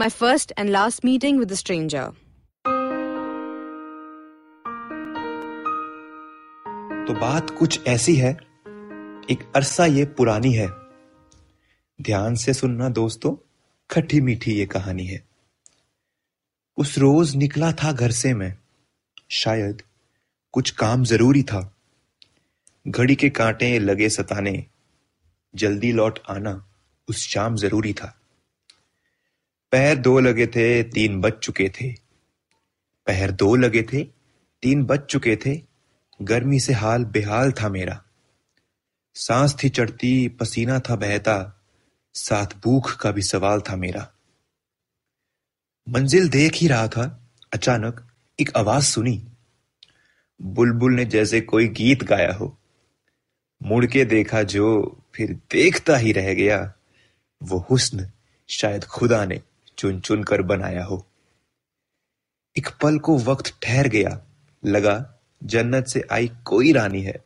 My First and Last Meeting with a Stranger. तो बात कुछ ऐसी है, एक अरसा ये पुरानी है। ध्यान से सुनना दोस्तों, खट्टी मीठी ये कहानी है। उस रोज निकला था घर से मैं। शायद कुछ काम ज़रूरी था। घड़ी के कांटे लगे सताने, जल्दी लौट आना उस शाम ज़रूरी था। पैर दो लगे थे, तीन बज चुके थे। पैर दो लगे थे, तीन बज चुके थे। गर्मी से हाल बेहाल था मेरा। सांस थी चढ़ती, पसीना था बहता। साथ भूख का भी सवाल था मेरा। मंजिल देख ही रहा था, अचानक एक आवाज़ सुनी। बुलबुल ने जैसे कोई गीत गाया हो। मुड़ के देखा जो फिर देखता ही रह गया। वो हुस्न शायद खुदा ने चुन चुन कर बनाया हो। एक पल को वक्त ठहर गया। लगा, जन्नत से आई कोई रानी है।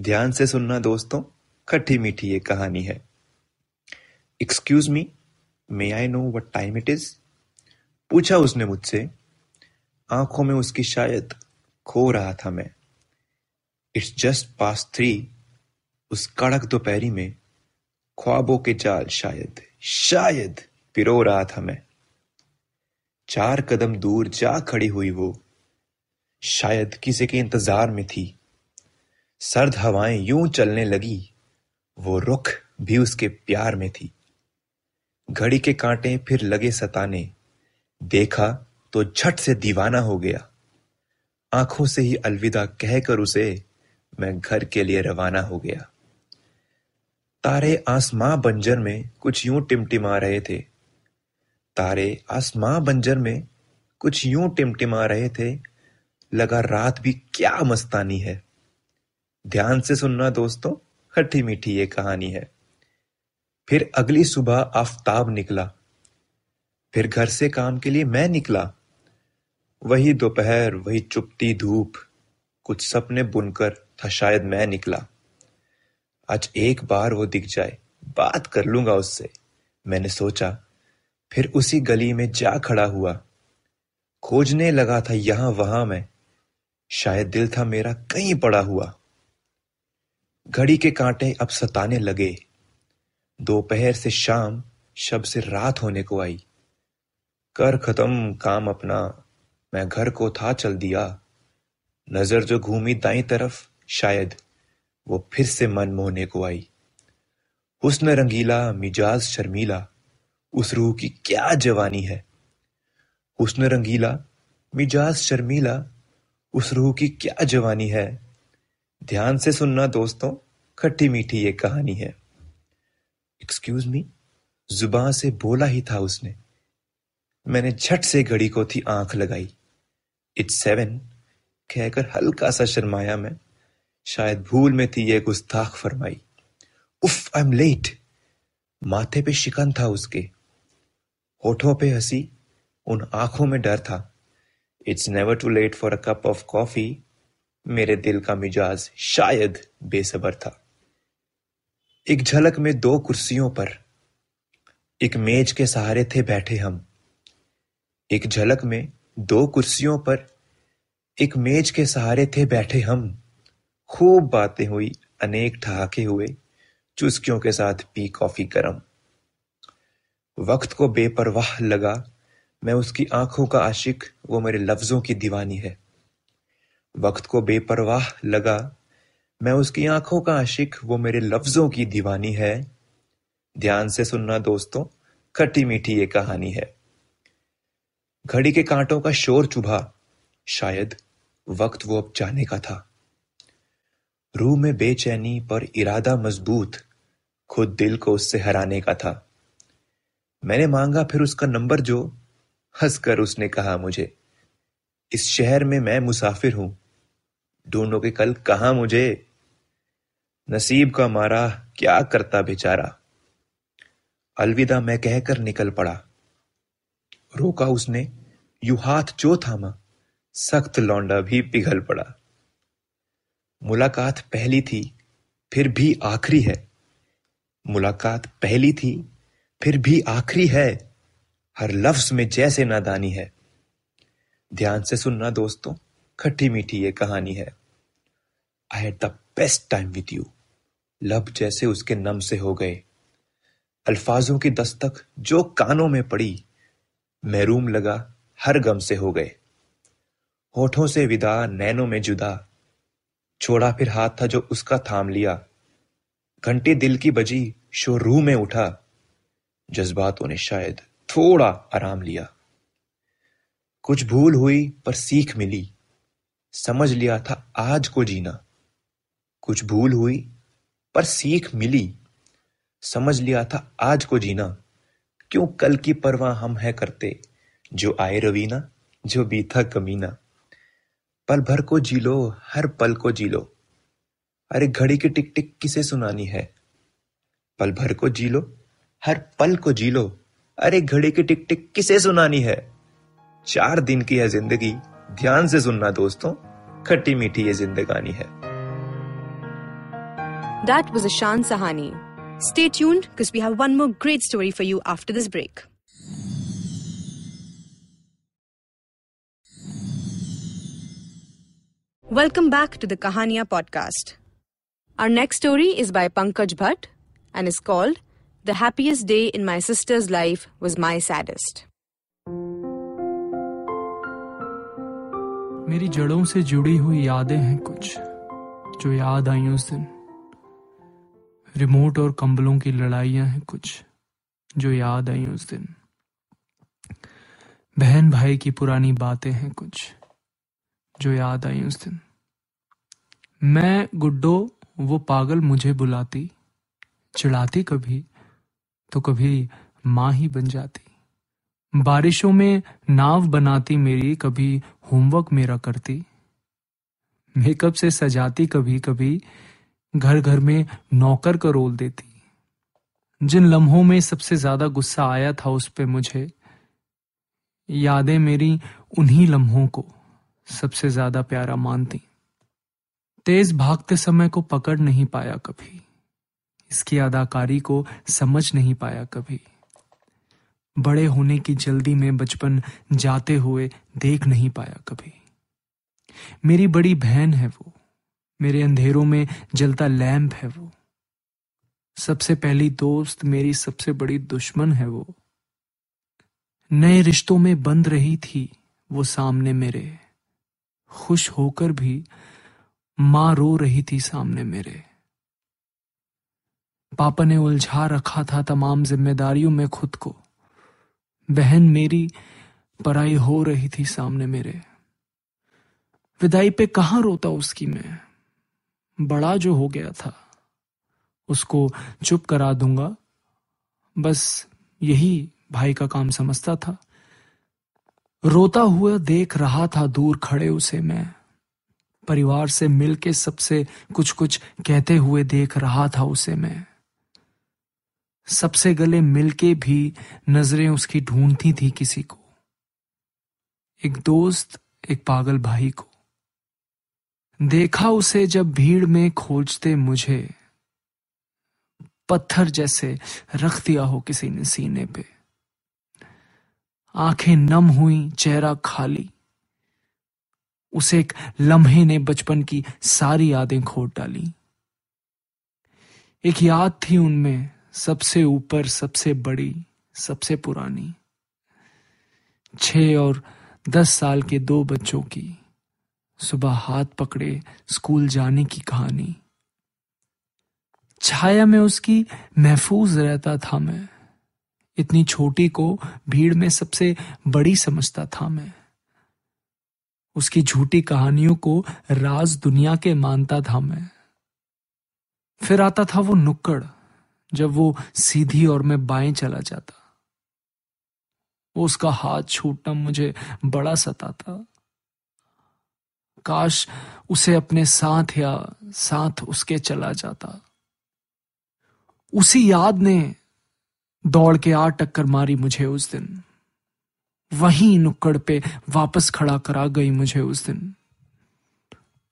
ध्यान से सुनना दोस्तों, खट्टी मीठी ये कहानी है। Excuse me may I know what time it is पूछा उसने मुझसे। आँखों में उसकी शायद खो रहा था मैं। इट्स जस्ट पास थ्री उस कड़क दोपहरी में, ख्वाबों के जाल शायद शायद। पिरो रहा था मैं चार कदम दूर जा खड़ी हुई वो। शायद किसी के इंतज़ार में थी। सर्द हवाएँ यूँ चलने लगी। वो रुख भी उसके प्यार में थी। घड़ी के कांटे फिर लगे सताने। देखा तो झट से दीवाना हो गया। आँखों से ही अलविदा कहकर उसे मैं घर के लिए रवाना हो गया। तारे आसमां बंजर में कुछ यूँ टिमटिमा रहे थे। तारे आसमां बंजर में कुछ यूँ टिमटिमा रहे थे। लगा रात भी क्या मस्तानी है। ध्यान से सुनना दोस्तों खट्टी मीठी ये कहानी है। फिर अगली सुबह आफताब निकला। फिर घर से काम के लिए मैं निकला। वही दोपहर, वही चुपती धूप, कुछ सपने बुनकर था शायद मैं निकला। आज एक बार वो दिख जाए, बात कर लूँगा उससे, मैंने सोचा फिर उसी गली में जा खड़ा हुआ। खोजने लगा था, यहाँ वहाँ मैं। शायद दिल था मेरा कहीं पड़ा हुआ। घड़ी के कांटे अब सताने लगे। दोपहर से शाम, शब से रात होने को आई। कर खत्म काम अपना, मैं घर को था चल दिया। नज़र जो घूमी दाई तरफ़, शायद वो फिर से मन मोहने को आई। हुस्न रंगीला, मिजाज शर्मीला। उस रूह की क्या जवानी है? हुस्न रंगीला, मिजाज शर्मीला, उस रूह की क्या जवानी है? ध्यान से सुनना दोस्तों, खट्टी मीठी ये कहानी है। एक्सक्यूज मी ज़ुबान से बोला ही था उसने। मैंने झट से घड़ी को थी आँख लगाई। इट्स सेवन कहकर हल्का सा शर्माया मैं। शायद भूल में थी ये गुस्ताख फरमाई। उफ आई एम लेट माथे पे शिकन था उसके। होठों पे हँसी, उन आँखों में डर था। It's never too late for a cup of coffee मेरे दिल का मिजाज शायद बेसबर था। एक झलक में दो कुर्सियों पर, एक मेज के सहारे थे बैठे हम। एक झलक में दो कुर्सियों पर, एक मेज के सहारे थे बैठे हम। खूब बातें हुई, अनेक ठहाके हुए, चुस्कियों के साथ पी कॉफ़ी गरम। वक्त को बेपरवाह लगा। मैं उसकी आँखों का आशिक, वो मेरे लफ्जों की दीवानी है। वक्त को बेपरवाह लगा। मैं उसकी आँखों का आशिक, वो मेरे लफ्जों की दीवानी है। ध्यान से सुनना दोस्तों, खट्टी मीठी ये कहानी है। घड़ी के कांटों का शोर चुभा। शायद वक्त वो अब जाने का था। रूह में बेचैनी पर इरादा मज़बूत, खुद दिल को उससे हराने का था। मैंने मांगा, फिर उसका नंबर जो, हंसकर उसने कहा मुझे, इस शहर में मैं मुसाफिर हूँ। ढूंढोगे कल कहा मुझे नसीब का मारा, क्या करता बेचारा? अलविदा मैं कहकर निकल पड़ा। रोका उसने, यू हाथ जो थामा, सख्त लौंडा भी पिघल पड़ा। मुलाकात पहली थी, फिर भी आखिरी है। मुलाकात पहली थी फिर भी आखिरी है। हर लफ्ज में जैसे नादानी है। ध्यान से सुनना दोस्तों, खट्टी मीठी ये कहानी है। I had the best time with you लब जैसे उसके नम से हो गए। अल्फाजों की दस्तक जो कानों में पड़ी, महरूम लगा, हर गम से हो गए। होठों से विदा, नैनों में जुदा। छोड़ा फिर हाथ था जो उसका थाम लिया। घंटे दिल की बजी, शोरू में उठा। जज्बातों ने शायद थोड़ा आराम लिया। कुछ भूल हुई, पर सीख मिली। समझ लिया था आज को जीना। कुछ भूल हुई, पर सीख मिली। समझ लिया था आज को जीना। क्यों कल की परवाह हम है करते? जो आए रवीना जो बीता कमीना पल भर को जी लो, हर पल को जी लो। अरे घड़ी की टिक टिक किसे सुनानी है? पल भर को जी लो हर पल को जी लो अरे घड़ी की टिक टिक किसे सुनानी है चार दिन की है ज़िंदगी ध्यान से सुनना दोस्तों खट्टी मीठी ये जिंदगानी है That was Ashan Sahani. Stay tuned because we have one more great story for you after this break. Welcome back to the Kahania podcast. Our next story is by Pankaj Bhatt and is called The Happiest Day in My Sister's Life Was My Saddest. मेरी जड़ों से जुड़ी हुई यादें हैं कुछ, जो याद आई उस दिन। रिमोट और कंबलों की लड़ाइयाँ हैं कुछ, जो याद आई उस दिन। बहन भाई की पुरानी बातें हैं कुछ, जो याद आई उस दिन। मैं गुड्डो, वो पागल मुझे बुलाती, चिढ़ाती कभी तो कभी माँ ही बन जाती। बारिशों में नाव बनाती मेरी, कभी होमवर्क मेरा करती। मेकअप से सजाती कभी कभी घर घर में नौकर का रोल देती। जिन लम्हों में सबसे ज़्यादा गुस्सा आया था उस पे मुझे, यादें मेरी उन्हीं लम्हों को सबसे ज़्यादा प्यारा मानती। तेज भागते समय को पकड़ नहीं पाया कभी। इसकी अदाकारी को समझ नहीं पाया कभी। बड़े होने की जल्दी में बचपन जाते हुए देख नहीं पाया कभी। मेरी बड़ी बहन है वो। मेरे अंधेरों में जलता लैंप है वो। सबसे पहली दोस्त मेरी सबसे बड़ी दुश्मन है वो। नए रिश्तों में बंद रही थी वो सामने मेरे। खुश होकर भी माँ रो रही थी सामने मेरे। पापा ने उलझा रखा था तमाम जिम्मेदारियों में खुद को। बहन मेरी पराई हो रही थी सामने मेरे। विदाई पे कहाँ रोता उसकी मैं? बड़ा जो हो गया था, उसको चुप करा दूँगा। बस यही भाई का काम समझता था। रोता हुआ देख रहा था दूर खड़े उसे मैं। परिवार से मिलके सबसे कुछ कुछ कहते हुए देख रहा था उसे मैं। सबसे गले मिलके भी नज़रें उसकी ढूंढती थी किसी को। एक दोस्त, एक पागल भाई को। देखा उसे जब भीड़ में खोजते मुझे। पत्थर जैसे रख दिया हो किसी ने सीने पे। आँखें नम हुई, चेहरा खाली। उसे एक लम्हे ने बचपन की सारी यादें खोट डाली। एक याद थी उनमें। सबसे ऊपर, सबसे बड़ी, सबसे पुरानी। छह और दस साल के दो बच्चों की। सुबह हाथ पकड़े स्कूल जाने की कहानी। छाया में उसकी महफूज रहता था मैं। इतनी छोटी को भीड़ में सबसे बड़ी समझता था मैं। उसकी झूठी कहानियों को राज दुनिया के मानता था मैं। फिर आता था वो नुक्कड़। जब वो सीधी और मैं बाएँ चला जाता। उसका हाथ छूटना मुझे बड़ा सताता। काश उसे अपने साथ या साथ उसके चला जाता। उसी याद ने दौड़ के आ टक्कर मारी मुझे उस दिन। वहीं नुक्कड़ पे वापस खड़ा करा गई मुझे उस दिन।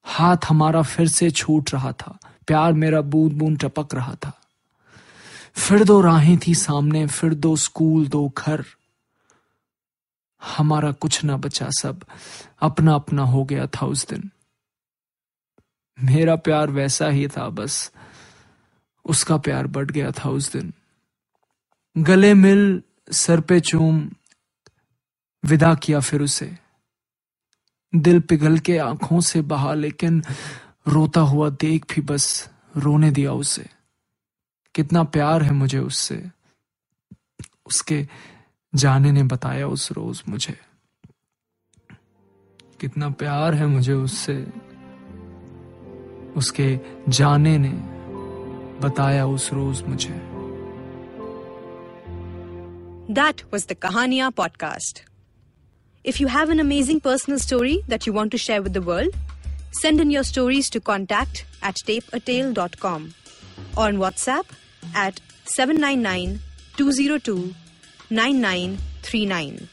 हाथ हमारा फिर से छूट रहा था। प्यार मेरा बूंद बूंद टपक रहा था। फिर दो राहें थी सामने, फिर दो स्कूल, दो घर। हमारा कुछ ना बचा सब, अपना अपना हो गया था उस दिन। मेरा प्यार वैसा ही था बस, उसका प्यार बढ़ गया था उस दिन। गले मिल, सर पे चूम, विदा किया फिर उसे। दिल पिघल के आँखों से बहा, लेकिन रोता हुआ देख भी बस रोने दिया उसे। कितना प्यार है मुझे उससे। उसके जाने ने बताया उस रोज मुझे। कितना प्यार है मुझे उससे। उसके जाने ने बताया उस रोज मुझे। That was the Kahaniya podcast if you have an amazing personal story that you want to share with the world send in your stories to contact at tape a tale dot com on WhatsApp at 799 202 9939.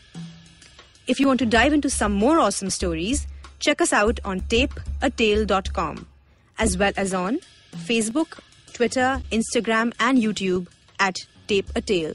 If you want to dive into some more awesome stories, check us out on tapeatale.com as well as on Facebook, Twitter, Instagram, and YouTube at Tape a Tale.